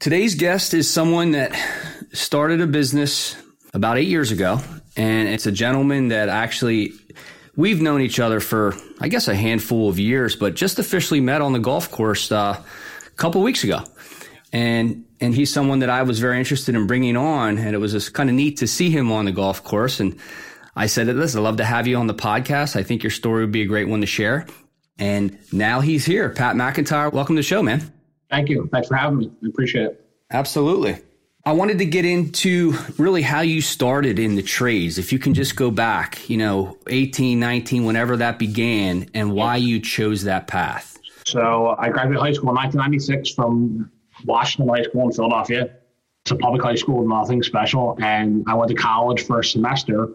Today's guest is someone that started a business about eight years ago, and it's a gentleman that actually we've known each other for, I guess, a handful of years, but just officially met on the golf course uh, a couple weeks ago. And and he's someone that I was very interested in bringing on, and it was just kind of neat to see him on the golf course. And I said, "Listen, I'd love to have you on the podcast. I think your story would be a great one to share." And now he's here, Pat McIntyre. Welcome to the show, man. Thank you. Thanks for having me. I appreciate it. Absolutely. I wanted to get into really how you started in the trades. If you can just go back, you know, 18, 19, whenever that began, and why you chose that path. So I graduated high school in 1996 from Washington High School in Philadelphia. It's a public high school, nothing special. And I went to college for a semester,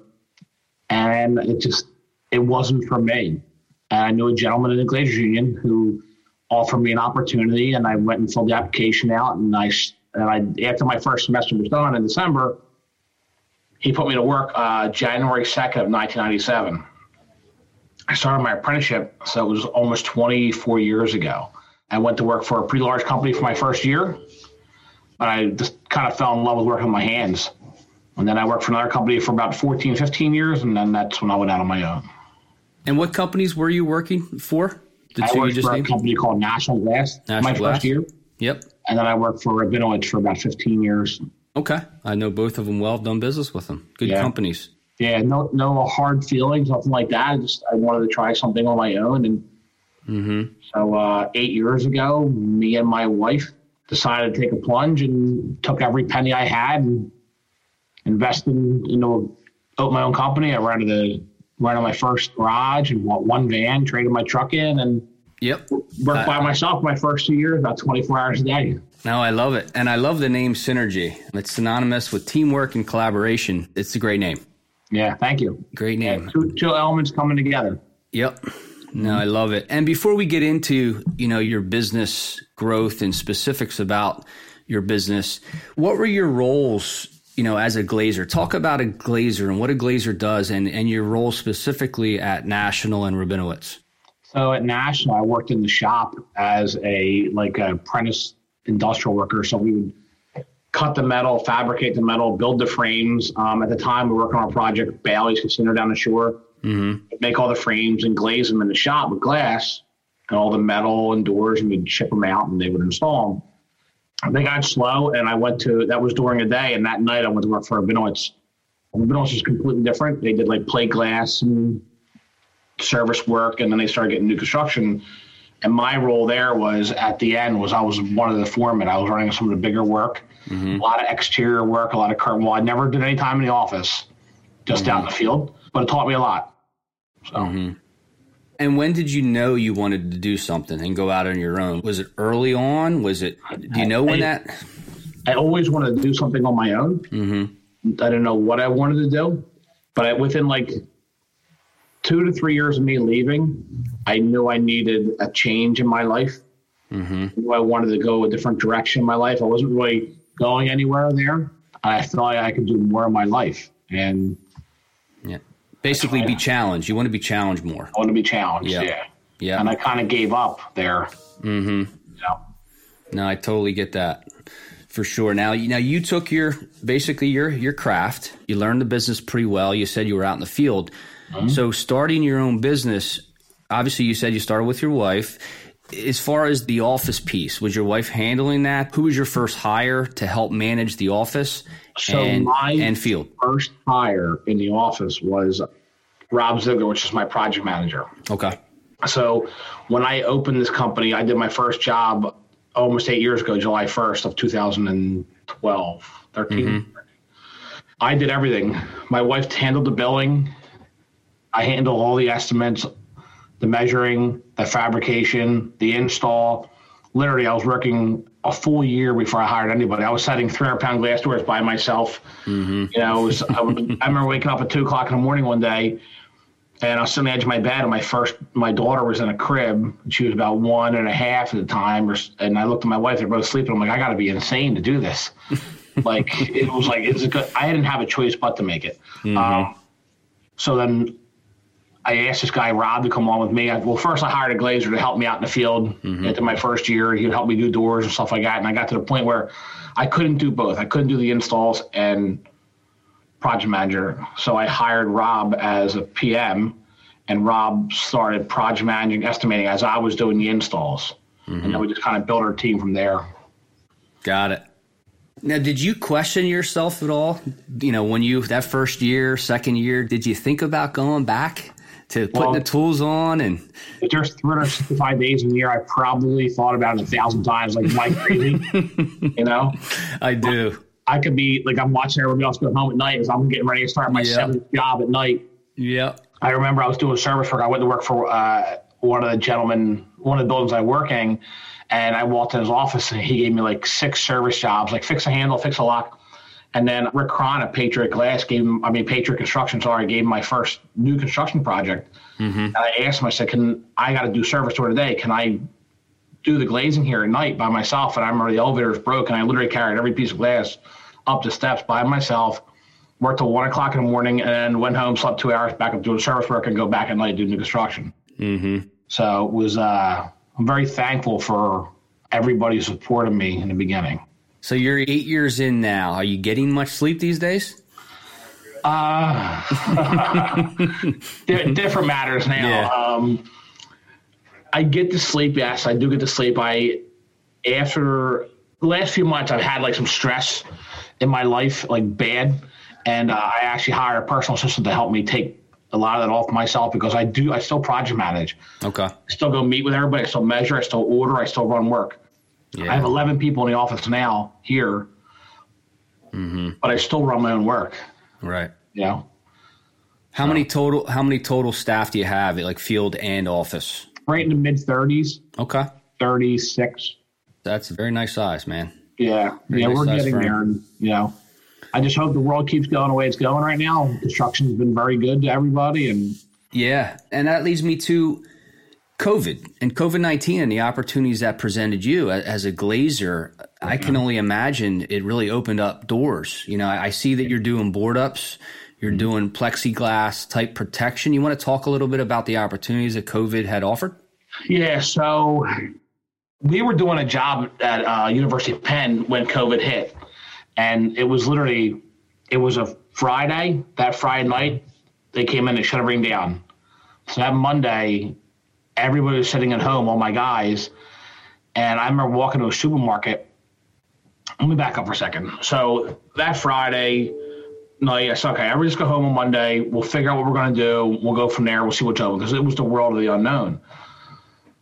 and it just it wasn't for me. And I knew a gentleman in the Glazers Union who offered me an opportunity, and I went and filled the application out. And I and I after my first semester was done in December, he put me to work uh, January second of 1997. I started my apprenticeship, so it was almost 24 years ago. I went to work for a pretty large company for my first year, but I just kind of fell in love with working with my hands. And then I worked for another company for about 14, 15 years, and then that's when I went out on my own. And what companies were you working for? The I worked for named? a company called National Glass. National my first year. Yep. And then I worked for Rabinowitz for about 15 years. Okay. I know both of them well, done business with them. Good yeah. companies. Yeah, no no hard feelings, nothing like that. I just I wanted to try something on my own. And mm-hmm. so uh, eight years ago, me and my wife decided to take a plunge and took every penny I had and invested in, into opened my own company. I rented a rented my first garage and bought one van, traded my truck in, and Yep. Worked uh, by myself my first two years, about 24 hours a day. No, I love it. And I love the name Synergy. It's synonymous with teamwork and collaboration. It's a great name. Yeah, thank you. Great name. Yeah, two, two elements coming together. Yep. No, I love it. And before we get into, you know, your business growth and specifics about your business, what were your roles, you know, as a glazer? Talk about a glazer and what a glazer does and, and your role specifically at National and Rabinowitz. So at National, I worked in the shop as a like a apprentice industrial worker. So we would cut the metal, fabricate the metal, build the frames. Um, at the time, we were working on a project, Bally's Casino down the shore. Mm-hmm. Make all the frames and glaze them in the shop with glass and all the metal and doors, and we'd ship them out and they would install them. They got slow, and I went to that was during a day, and that night I went to work for Rabinowitz. Rabinowitz was completely different. They did like plate glass and service work, and then they started getting new construction. And my role there was at the end was I was one of the foremen. I was running some of the bigger work, mm-hmm. a lot of exterior work, a lot of curtain. Well, I never did any time in the office, just mm-hmm. out in the field, but it taught me a lot. So. Mm-hmm. And when did you know you wanted to do something and go out on your own? Was it early on? Was it? Do you know when I, that? I always wanted to do something on my own. Mm-hmm. I didn't know what I wanted to do, but within like two to three years of me leaving, I knew I needed a change in my life. Mm-hmm. I, I wanted to go a different direction in my life. I wasn't really going anywhere there. I thought I could do more in my life. And basically be challenged. You want to be challenged more. I want to be challenged. Yeah. Yeah. yeah. And I kind of gave up there. Mm-hmm. So. No, I totally get that for sure. Now, you, now you took your basically your your craft. You learned the business pretty well. You said you were out in the field. Mm-hmm. So starting your own business, obviously you said you started with your wife. As far as the office piece, was your wife handling that? Who was your first hire to help manage the office so and, my and field? First hire in the office was Rob Ziegler, which is my project manager. Okay. So when I opened this company, I did my first job almost eight years ago, July 1st of 2012, 13. Mm-hmm. I did everything. My wife handled the billing. I handled all the estimates, the measuring, the fabrication, the install. Literally, I was working a full year before I hired anybody. I was setting 300 pound glass doors by myself. Mm-hmm. You know, was, I, I remember waking up at two o'clock in the morning one day and I was sitting on the edge of my bed, and my first, my daughter was in a crib. She was about one and a half at the time, or, and I looked at my wife; they're both sleeping. I'm like, I got to be insane to do this. like it was like it's a good. I didn't have a choice but to make it. Mm-hmm. Um, so then I asked this guy Rob to come on with me. I, well, first I hired a glazer to help me out in the field. Mm-hmm. Into my first year, he would help me do doors and stuff like that. And I got to the point where I couldn't do both. I couldn't do the installs and project manager. So I hired Rob as a PM, and Rob started project managing, estimating as I was doing the installs. Mm-hmm. And then we just kind of built our team from there. Got it. Now, did you question yourself at all? You know, when you that first year, second year, did you think about going back to putting well, the tools on? And there's 365 days in the year, I probably thought about it a thousand times, like like crazy. you know, I do. I could be like I'm watching everybody else go home at night as I'm getting ready to start my yep. seventh job at night. Yeah. I remember I was doing service work. I went to work for uh, one of the gentlemen, one of the buildings I work in, and I walked in his office and he gave me like six service jobs, like fix a handle, fix a lock. And then Rick Cron at Patriot Glass gave him, I mean, Patriot Construction, sorry, gave him my first new construction project. Mm-hmm. And I asked him, I said, can I got to do service tour today? Can I do the glazing here at night by myself. And I remember the elevator was broken. I literally carried every piece of glass up the steps by myself, worked till one o'clock in the morning, and then went home, slept two hours, back up doing service work, and go back at night doing new construction. Mm-hmm. So it was, uh, I'm very thankful for everybody who supported me in the beginning. So you're eight years in now. Are you getting much sleep these days? Uh, different matters now. Yeah. Um, I get to sleep. Yes, I do get to sleep. I after the last few months, I've had like some stress in my life, like bad, and uh, I actually hired a personal assistant to help me take a lot of that off myself because I do. I still project manage. Okay. I still go meet with everybody. I still measure. I still order. I still run work. Yeah. I have 11 people in the office now here, mm-hmm. but I still run my own work. Right. You know. How so. many total? How many total staff do you have, like field and office? right in the mid 30s. Okay. 36. That's a very nice size, man. Yeah. Very yeah, nice we're getting there. And, you know, I just hope the world keeps going the way it's going right now. Construction's been very good to everybody. And yeah. And that leads me to COVID and COVID 19 and the opportunities that presented you as a glazer. I can only imagine it really opened up doors. You know, I see that you're doing board ups you're doing plexiglass type protection. You want to talk a little bit about the opportunities that COVID had offered? Yeah. So we were doing a job at uh, University of Penn when COVID hit, and it was literally it was a Friday. That Friday night, they came in and shut everything down. So that Monday, everybody was sitting at home, all my guys, and I remember walking to a supermarket. Let me back up for a second. So that Friday, no, yes, okay. Everybody just go home on Monday. We'll figure out what we're going to do. We'll go from there. We'll see what's open because it was the world of the unknown.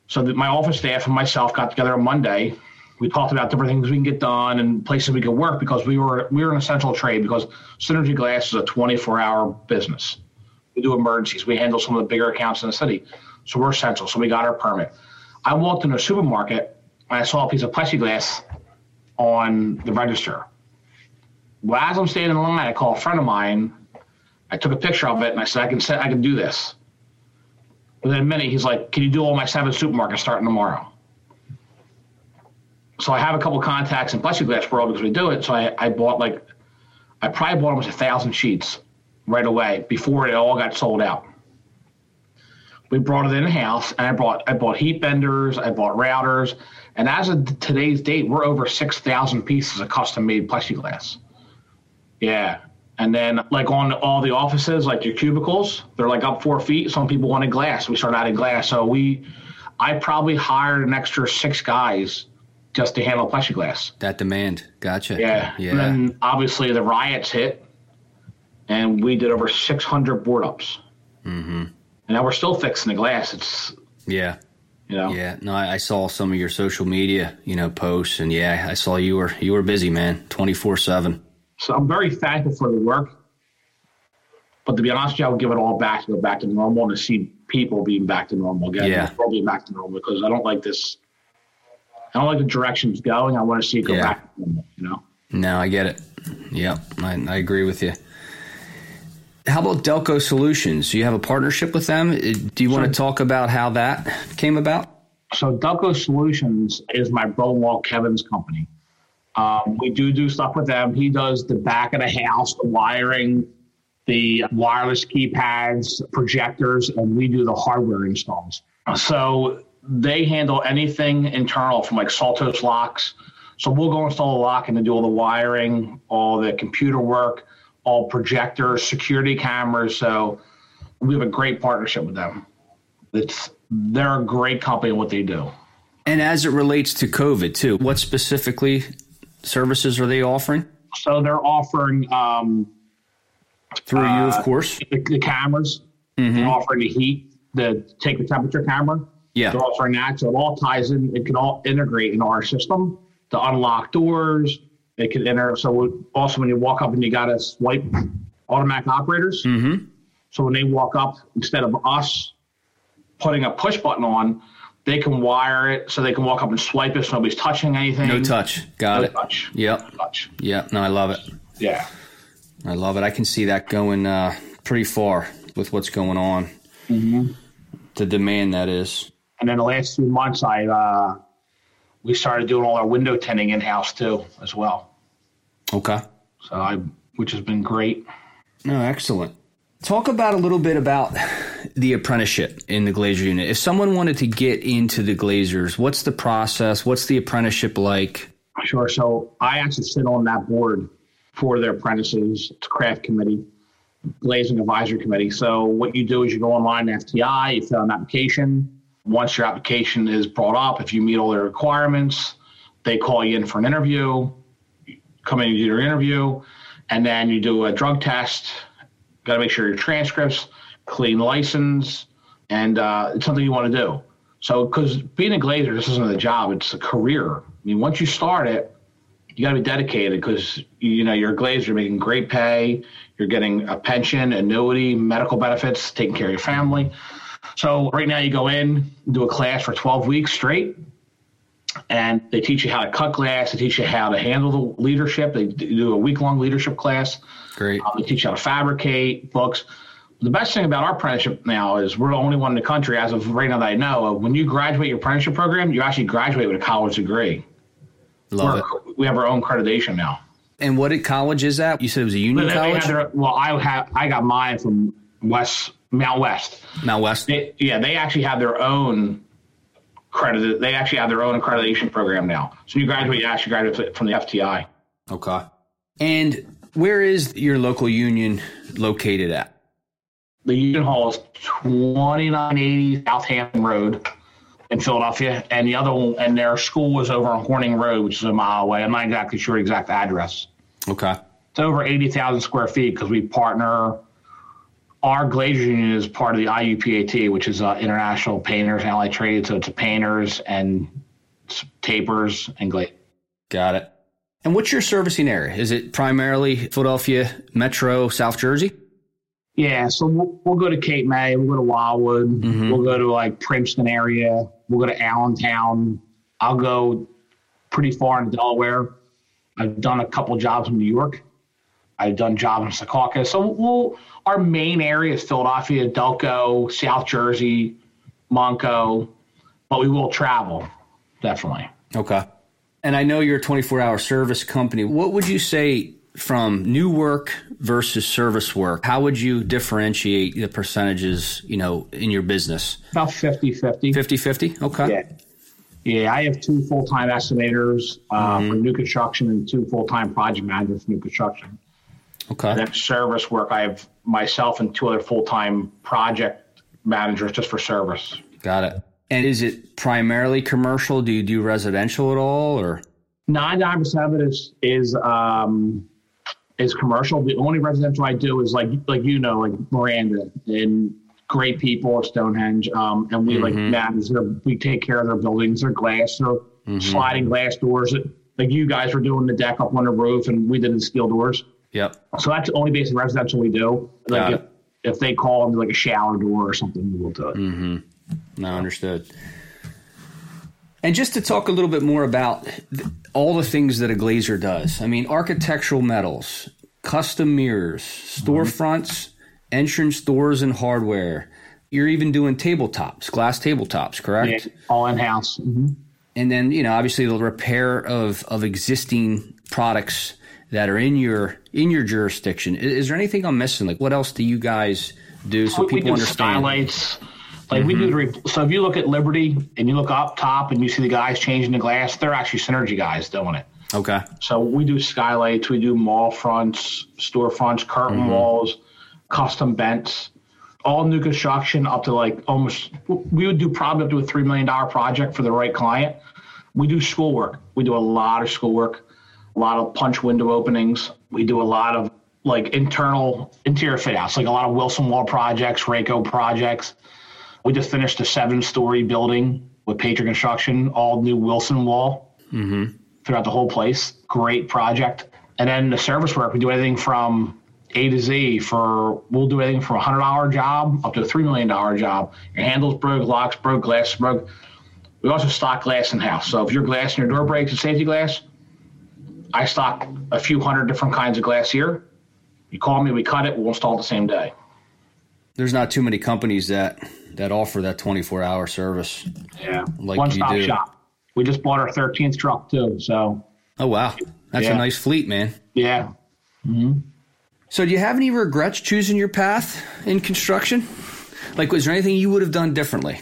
So my office staff and myself got together on Monday. We talked about different things we can get done and places we could work because we were we were an essential trade because Synergy Glass is a 24 hour business. We do emergencies. We handle some of the bigger accounts in the city, so we're essential. So we got our permit. I walked into a supermarket and I saw a piece of plexiglass on the register well, as I'm standing in line, I call a friend of mine. I took a picture of it and I said, I can set, I can do this. Within a minute, he's like, Can you do all my seven supermarkets starting tomorrow? So I have a couple contacts in plexiglass world because we do it. So I, I bought like, I probably bought almost a thousand sheets right away before it all got sold out. We brought it in house, and I brought I bought heat benders, I bought routers, and as of today's date, we're over six thousand pieces of custom made plexiglass. Yeah. And then, like on all the offices, like your cubicles, they're like up four feet. Some people wanted glass. We started adding glass. So we, I probably hired an extra six guys just to handle plexiglass. That demand. Gotcha. Yeah. Yeah. And then obviously the riots hit, and we did over 600 board ups. Mm-hmm. And now we're still fixing the glass. It's yeah. You know? Yeah, no, I, I, saw some of your social media, you know, posts, and yeah, I saw you were you were busy, man, twenty four seven. So I'm very thankful for the work, but to be honest, with you, I would give it all back to go back to normal and to see people being back to normal again. Yeah, being back to normal because I don't like this. I don't like the direction it's going. I want to see it go yeah. back normal. You know. No, I get it. Yep, I, I agree with you. How about Delco Solutions? Do you have a partnership with them? Uh, do you want to talk about how that came about? So Delco Solutions is my brother-in-law Kevin's company. Um, we do do stuff with them. He does the back of the house, the wiring, the wireless keypads, projectors, and we do the hardware installs. So they handle anything internal from like Saltos locks. So we'll go install a lock and then do all the wiring, all the computer work, all projectors, security cameras. So we have a great partnership with them. It's they're a great company in what they do. And as it relates to COVID too, what specifically services are they offering? So they're offering um, through uh, you, of uh, course, the, the cameras. Mm-hmm. They're offering the heat, the take the temperature camera. Yeah, they're offering that, so it all ties in. It can all integrate in our system to unlock doors, they can enter. So also when you walk up and you got to swipe automatic operators. Mm-hmm. So when they walk up, instead of us putting a push button on, they can wire it so they can walk up and swipe it so nobody's touching anything. No touch. Got no it. Touch. Yep. No touch. Yep. No, I love it. Yeah. I love it. I can see that going uh, pretty far with what's going on. Mm-hmm. The demand that is. And then the last few months, I uh, we started doing all our window tinting in house too, as well. Okay. So I, which has been great. No, excellent. Talk about a little bit about the apprenticeship in the Glazer unit. If someone wanted to get into the Glazers, what's the process? What's the apprenticeship like? Sure. So I actually sit on that board for their apprentices. It's craft committee, glazing advisory committee. So what you do is you go online to FTI, you fill out an application. Once your application is brought up, if you meet all their requirements, they call you in for an interview come in do your interview, and then you do a drug test. Got to make sure your transcripts, clean license, and uh, it's something you want to do. So, because being a glazer, this isn't a job; it's a career. I mean, once you start it, you got to be dedicated because you know you're a glazer, you're making great pay, you're getting a pension, annuity, medical benefits, taking care of your family. So right now, you go in, do a class for 12 weeks straight, and they teach you how to cut glass. They teach you how to handle the leadership. They do a week long leadership class. Great. Um, they teach you how to fabricate books. The best thing about our apprenticeship now is we're the only one in the country, as of right now that I know, when you graduate your apprenticeship program, you actually graduate with a college degree. Love we're, it. We have our own accreditation now. And what college is that? You said it was a union they, college. They their, well, I have I got mine from West Mount West. Mount West. They, yeah, they actually have their own accredited. They actually have their own accreditation program now. So you graduate, you actually graduate from the FTI. Okay. And where is your local union located at? The union hall is 2980 Southampton Road in Philadelphia, and the other one, and their school is over on Hornig Road, which is a mile away. I'm not exactly sure exact address. Okay. It's over 80,000 square feet because we partner our glazer union is part of the IUPAT, which is uh, International Painters Allied Trade. So it's painters and tapers and glaze. Got it. And what's your servicing area? Is it primarily Philadelphia, Metro, South Jersey? Yeah, so we'll, we'll go to Cape May, we'll go to Wildwood, mm-hmm. we'll go to like Princeton area, we'll go to Allentown. I'll go pretty far in Delaware. I've done a couple jobs in New York. I've done jobs in Secaucus. So we'll our main area is Philadelphia, Delco, South Jersey, Montco, but we will travel definitely. Okay. And I know you're a 24 hour service company. What would you say from new work versus service work? How would you differentiate the percentages, you know, in your business? About 50 50. 50 50? Okay. Yeah. Yeah, I have two full time estimators uh, mm-hmm. for new construction and two full time project managers for new construction. Okay. Then service work, I have myself and two other full time project managers just for service. Got it. And is it primarily commercial? Do you do residential at all, or? Ninety-nine percent of it is is um, is commercial. The only residential I do is like like you know like Miranda and great people at Stonehenge, um, and we like manage their, we take care of their buildings, their glass, their sliding glass doors. Like you guys were doing the deck up on the roof, and we did the steel doors. Yep. So that's the only basic residential we do. Like if, if they call them like a shower door or something, we will do it. Mm-hmm. No, understood. And just to talk a little bit more about all the things that a glazer does. I mean, architectural metals, custom mirrors, storefronts, entrance doors and hardware. You're even doing tabletops, glass tabletops, correct? Yeah, all in house. hmm And then, you know, obviously the repair of of existing products that are in your in your jurisdiction. Is, is there anything I'm missing? Like what else do you guys do so we, we people do understand? skylights. Like we do mm-hmm. re- so if you look at Liberty and you look up top and you see the guys changing the glass, they're actually synergy guys doing it. Okay. So we do skylights, we do mall fronts, store fronts, curtain mm-hmm. walls, custom vents, all new construction up to like almost. We would do probably up to a three million dollar project for the right client. We do schoolwork. We do a lot of schoolwork, a lot of punch window openings. We do a lot of like internal interior fit outs, like a lot of Wilson Wall projects, Rayco projects. We just finished a seven story building with Patriot Construction, all new Wilson Wall mm-hmm. throughout the whole place. Great project. And then the service work, we do anything from A to Z for, we'll do anything from a $100 job up to a $3 million job. Your handles broke, locks broke, glass broke. We also stock glass in house. So if your glass in your door breaks, a safety glass, I stock a few hundred different kinds of glass here. You call me, we cut it, we'll install it the same day. There's not too many companies that that offer that 24 hour service. Yeah. Like One you stop do. shop. We just bought our 13th truck too. So, Oh wow, that's a nice fleet, man. yeah. So, do you have any regrets choosing your path in construction? Like, was there anything you would have done differently?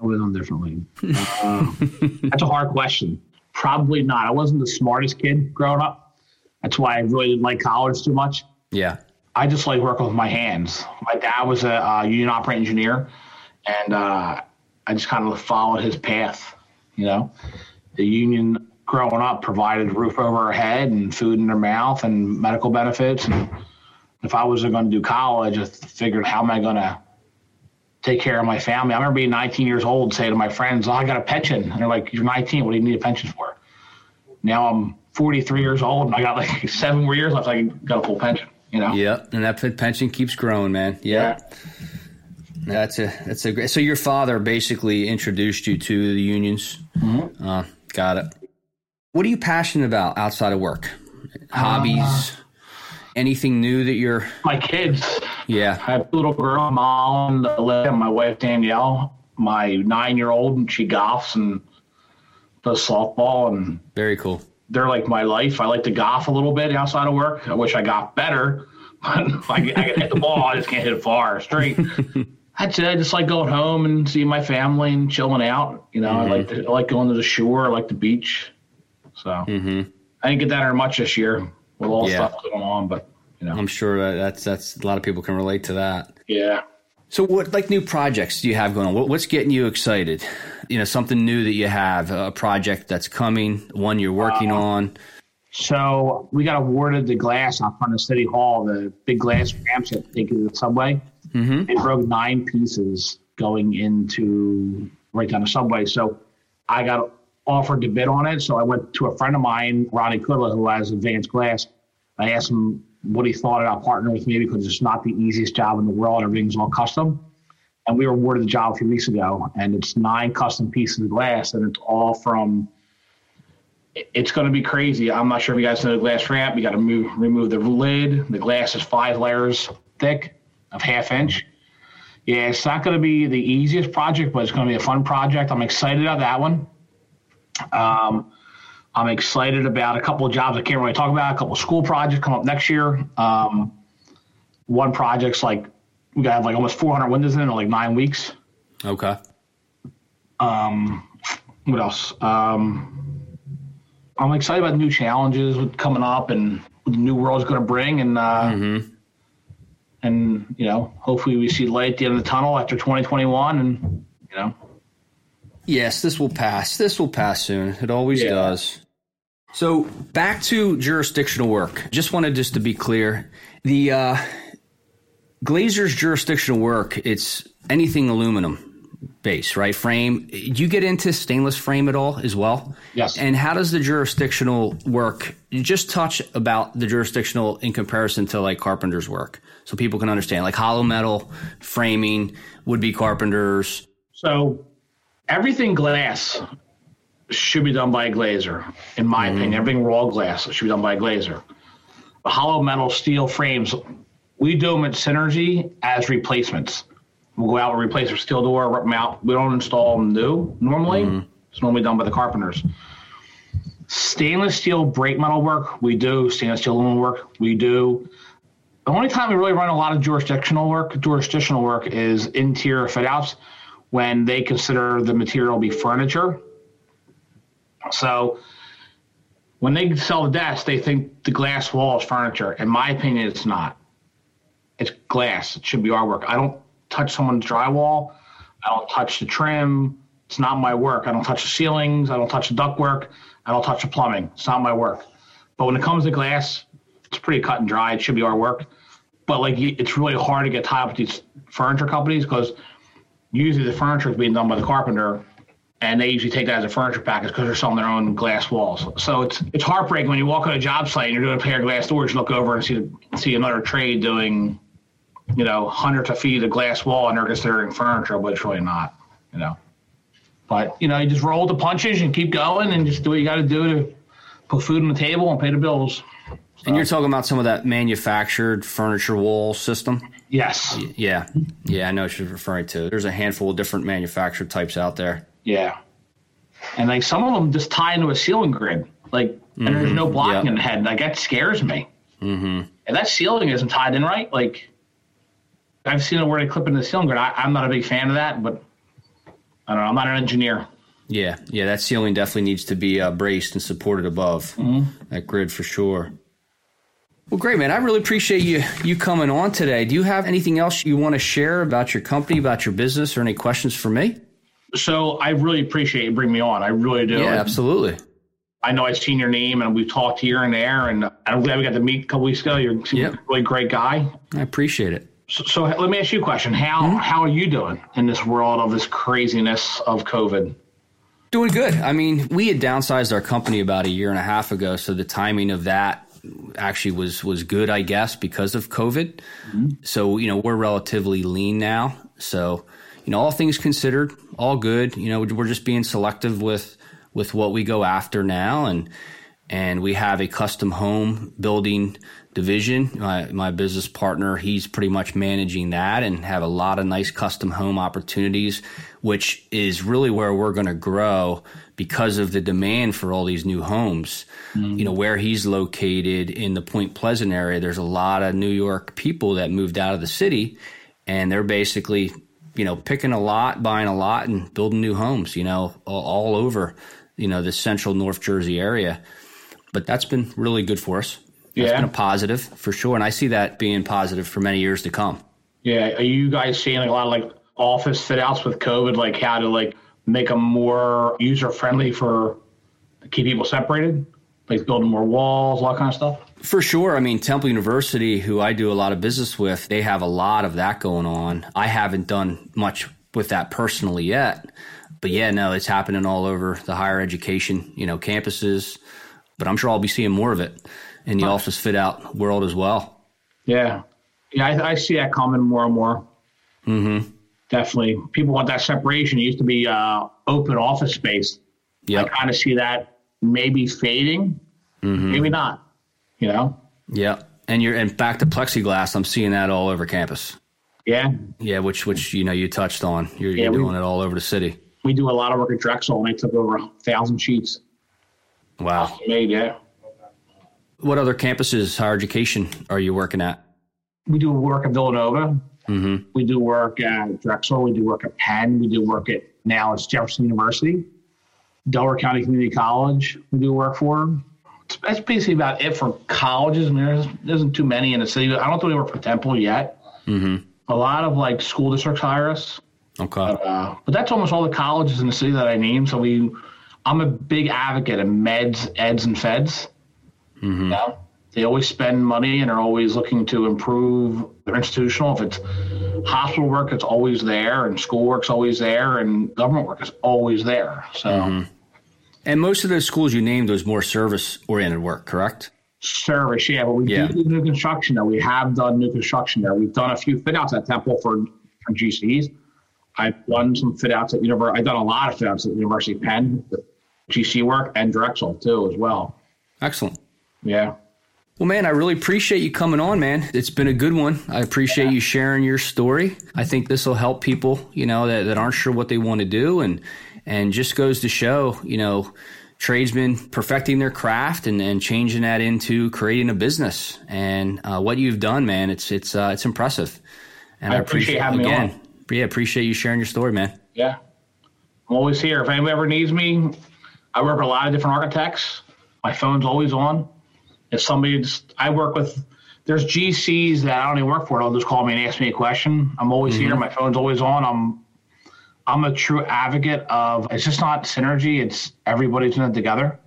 I would have done differently. Uh, that's a hard question. Probably not. I wasn't the smartest kid growing up. That's why I really didn't like college too much. Yeah. I just like working with my hands. My dad was a uh, union operating engineer, and uh, I just kind of followed his path. You know, the union growing up provided roof over our head and food in their mouth and medical benefits. And if I was going to do college, I figured, how am I going to take care of my family? I remember being 19 years old, say to my friends, oh, "I got a pension," and they're like, "You're 19. What do you need a pension for?" Now I'm 43 years old, and I got like seven more years left. I got a full pension. You know. Yeah, and that pension keeps growing, man. Yeah. That's a that's a great. So your father basically introduced you to the unions. Mm-hmm. Uh, got it. What are you passionate about outside of work? Hobbies? Uh, anything new that you're? My kids. Yeah. I have a little girl, Mom, and my wife Danielle. My nine-year-old, and she golfs and does softball, and Very cool. they're like my life. I like to golf a little bit outside of work. I wish I got better, but I, can- I can hit the ball. I just can't hit it far straight. That's it. I just like going home and seeing my family and chilling out. You know, I mm-hmm. like to, I like going to the shore. I like the beach. So mm-hmm. I didn't get that much this year with all the Yeah. stuff going on, but you know, I'm sure that's that's a lot of people can relate to that. yeah. So, what like new projects do you have going on? What, what's getting you excited? You know, something new that you have, a project that's coming, one you're working on. So we got awarded the glass out front of City Hall, the big glass ramps that take you to the subway. Mm-hmm. It broke nine pieces going into right down the subway. So I got offered to bid on it. So I went to a friend of mine, Ronnie Kudla, who has advanced glass. I asked him what he thought about partnering with me because it's not the easiest job in the world. Everything's all custom. And we were awarded the job a few weeks ago, and it's nine custom pieces of glass, and it's all from it's going to be crazy. I'm not sure if you guys know the glass ramp. You got to move, remove the lid. The glass is five layers thick, of half inch. Yeah, it's not going to be the easiest project, but it's going to be a fun project. I'm excited about that one. Um, I'm excited about a couple of jobs I can't really talk about. A couple of school projects come up next year. Um, one project's like we got to have like almost 400 windows in it in like nine weeks. Okay. what else? Um, I'm excited about new challenges with coming up and what the new world's going to bring, and uh, and you know, hopefully we see light at the end of the tunnel after 2021, and you know, Yes, this will pass. This will pass soon. It always Yeah. does. So back to jurisdictional work. Just wanted just to be clear, the uh, Glazer's jurisdictional work. It's anything aluminum base, right? Frame. Do you get into stainless frame at all as well? Yes. And how does the jurisdictional work? You just touch about the jurisdictional in comparison to like carpenter's work, so people can understand. Like hollow metal framing would be carpenters. So everything glass should be done by a glazer, in my Mm-hmm. opinion. Everything raw glass should be done by a glazer. The hollow metal steel frames, we do them at Synergy as replacements. We'll go out and replace a steel door, rip them out. We don't install them new normally. Mm-hmm. It's normally done by the carpenters. Stainless steel brake metal work, we do. Stainless steel aluminum work, we do. The only time we really run a lot of jurisdictional work, jurisdictional work is interior fit outs when they consider the material to be furniture. So when they sell the desk, they think the glass wall is furniture. In my opinion, it's not. It's glass. It should be our work. I don't touch someone's drywall. I don't touch the trim. It's not my work. I don't touch the ceilings. I don't touch the ductwork. I don't touch the plumbing. It's not my work. But when it comes to glass, it's pretty cut and dry. It should be our work. But like, it's really hard to get tied up with these furniture companies because usually the furniture is being done by the carpenter, and they usually take that as a furniture package because they're selling their own glass walls. So it's it's heartbreaking when you walk on a job site and you're doing a pair of glass doors, you look over and see see another trade doing, you know, hundreds of feet of glass wall, and they're considering furniture, but it's really not, you know. But you know, you just roll the punches and keep going and just do what you got to do to put food on the table and pay the bills. And you're talking about some of that manufactured furniture wall system. Yes. Yeah, yeah, I know what you're referring to. There's a handful of different manufactured types out there. Yeah. And like some of them just tie into a ceiling grid, like, and there's no blocking Yep. in the head. Like that scares me. Mm-hmm. And that ceiling isn't tied in right. Like, I've seen it where they clip into the ceiling grid. I, I'm not a big fan of that, but I don't know. I'm not an engineer. Yeah, yeah, that ceiling definitely needs to be uh, braced and supported above that grid for sure. Well, great, man. I really appreciate you you coming on today. Do you have anything else you want to share about your company, about your business, or any questions for me? So I really appreciate you bringing me on. I really do. Yeah, absolutely. I know I've seen your name and we've talked here and there, and I'm glad we got to meet a couple weeks ago. You're Yep. a really great guy. I appreciate it. So, so let me ask you a question. How mm-hmm. how are you doing in this world of this craziness of COVID? Doing good. I mean, we had downsized our company about a year and a half ago, so the timing of that actually was was good, I guess, because of COVID. Mm-hmm. So you know we're relatively lean now. So you know all things considered, all good. You know we're just being selective with with what we go after now, and and we have a custom home building division. My, my business partner, he's pretty much managing that and have a lot of nice custom home opportunities, which is really where we're going to grow because of the demand for all these new homes. Mm-hmm. You know, where he's located in the Point Pleasant area, there's a lot of New York people that moved out of the city and they're basically, you know, picking a lot, buying a lot and building new homes, you know, all, over, you know, the central North Jersey area but that's been really good for us. That's Yeah. been a positive for sure, and I see that being positive for many years to come. Yeah, are you guys seeing like a lot of like office fit outs with COVID, like how to like make them more user friendly for keep people separated, like building more walls, all that kind of stuff? For sure. I mean, Temple University, who I do a lot of business with, they have a lot of that going on. I haven't done much with that personally yet. But yeah, no, it's happening all over the higher education, you know, campuses. But I'm sure I'll be seeing more of it in the office fit out world as well. Yeah, yeah, I, I see that coming more and more. Mm-hmm. Definitely, people want that separation. It used to be uh, open office space. Yep. I kind of see that maybe fading, maybe not. You know? Yeah. And you're and back to plexiglass, I'm seeing that all over campus. Yeah, Yeah, which which you know you touched on. You're, Yeah, you're we- doing it all over the city. we do a lot of work at Drexel, and I took over a thousand sheets Wow. made. Yeah. What other campuses, higher education, are you working at? we do work at Villanova. Mm-hmm. We do work at Drexel. We do work at Penn. We do work at now it's Jefferson University, Delaware County Community College. We do work for. It's- That's basically about it for colleges. I mean, there isn't too many in the city. I don't think we work for Temple yet. Mm-hmm. A lot of like school districts hire us, Okay. uh, but that's almost all the colleges in the city that I named. So we, I'm a big advocate of meds, eds, and feds. Mm-hmm. You know? they always spend money and are always looking to improve their institutional. If it's hospital work, it's always there, and school work's always there, and government work is always there. So, mm-hmm. And most of those schools you named was more service oriented work, correct? Service, yeah, but we yeah. do new construction there. We have done new construction there. We've done a few fit outs at Temple for, for GCs. I've done some fit outs at University. I've done a lot of fit outs at University of Penn, GC work, and Drexel too as well. Excellent. Yeah. Well, man, I really appreciate you coming on, man. It's been a good one. I appreciate you sharing your story. I think this will help people, you know, that, that aren't sure what they want to do and and just goes to show, you know, tradesmen perfecting their craft and, and changing that into creating a business. And uh, what you've done, man, it's it's uh, it's impressive. And I, I appreciate, appreciate having again, me on. Yeah, appreciate you sharing your story, man. Yeah. I'm always here. If anybody ever needs me, I work with a lot of different architects. My phone's always on if somebody's, I work with, there's GCs that I don't even work for. They'll just call me and ask me a question. I'm always mm-hmm. here. My phone's always on. I'm, I'm a true advocate of it's just not synergy. It's everybody's in it together.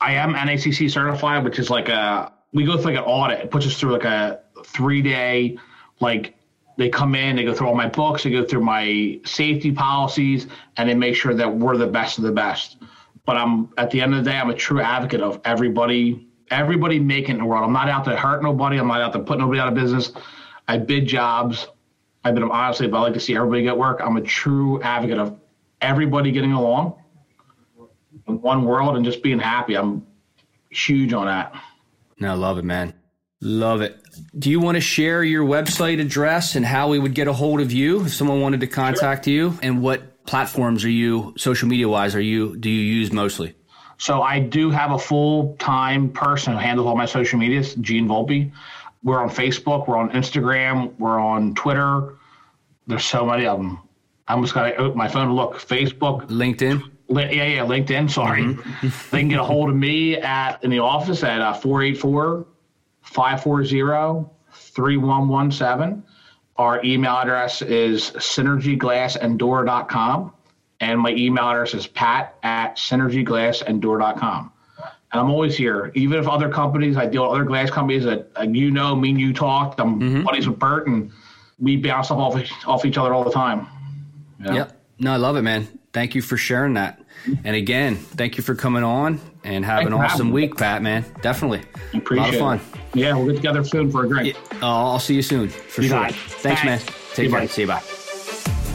I am NACC certified, which is like a we go through like an audit. It puts us through like a three day like they come in, they go through all my books, they go through my safety policies, and they make sure that we're the best of the best. But I'm at the end of the day, I'm a true advocate of everybody everybody making the world. I'm not out to hurt nobody. I'm not out to put nobody out of business. I bid jobs. I've been honestly, but I like to see everybody get work. I'm a true advocate of everybody getting along in one world and just being happy. I'm huge on that. No, I love it, man. Love it. Do you want to share your website address and how we would get a hold of you if someone wanted to contact sure. you? And what platforms are you, social media wise, are you do you use mostly? So I do have a full time person who handles all my social medias, Gene Volpe. We're on Facebook, we're on Instagram, we're on Twitter. There's so many of them. I almost got to open my phone look. Facebook, LinkedIn. Li- yeah, yeah, LinkedIn. Sorry. Mm-hmm. they can get a hold of me at in the office at uh, 484 540 3117. Our email address is synergyglassanddoor.com. And my email address is pat at synergyglassanddoor.com. And I'm always here. Even if other companies, I deal with other glass companies that uh, you know, me and you talked. I'm mm-hmm. buddies with Bert, and we bounce off off each other all the time. Yeah. Yep. No, I love it, man. Thank you for sharing that. And again, thank you for coming on and have Thanks an awesome week, Pat, man. Definitely. Appreciate a lot of fun. It. Yeah, we'll get together soon for a drink. Yeah, uh, I'll see you soon for you sure. Thanks, Thanks, man. Take care. See you. Bye.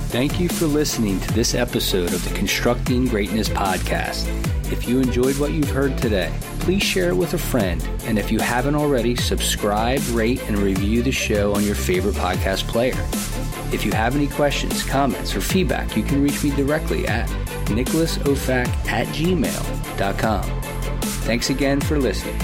Thank you for listening to this episode of the Constructing Greatness Podcast. If you enjoyed what you've heard today, please share it with a friend. And if you haven't already, subscribe, rate, and review the show on your favorite podcast player. If you have any questions, comments, or feedback, you can reach me directly at nicholasofac at gmail.com. Thanks again for listening.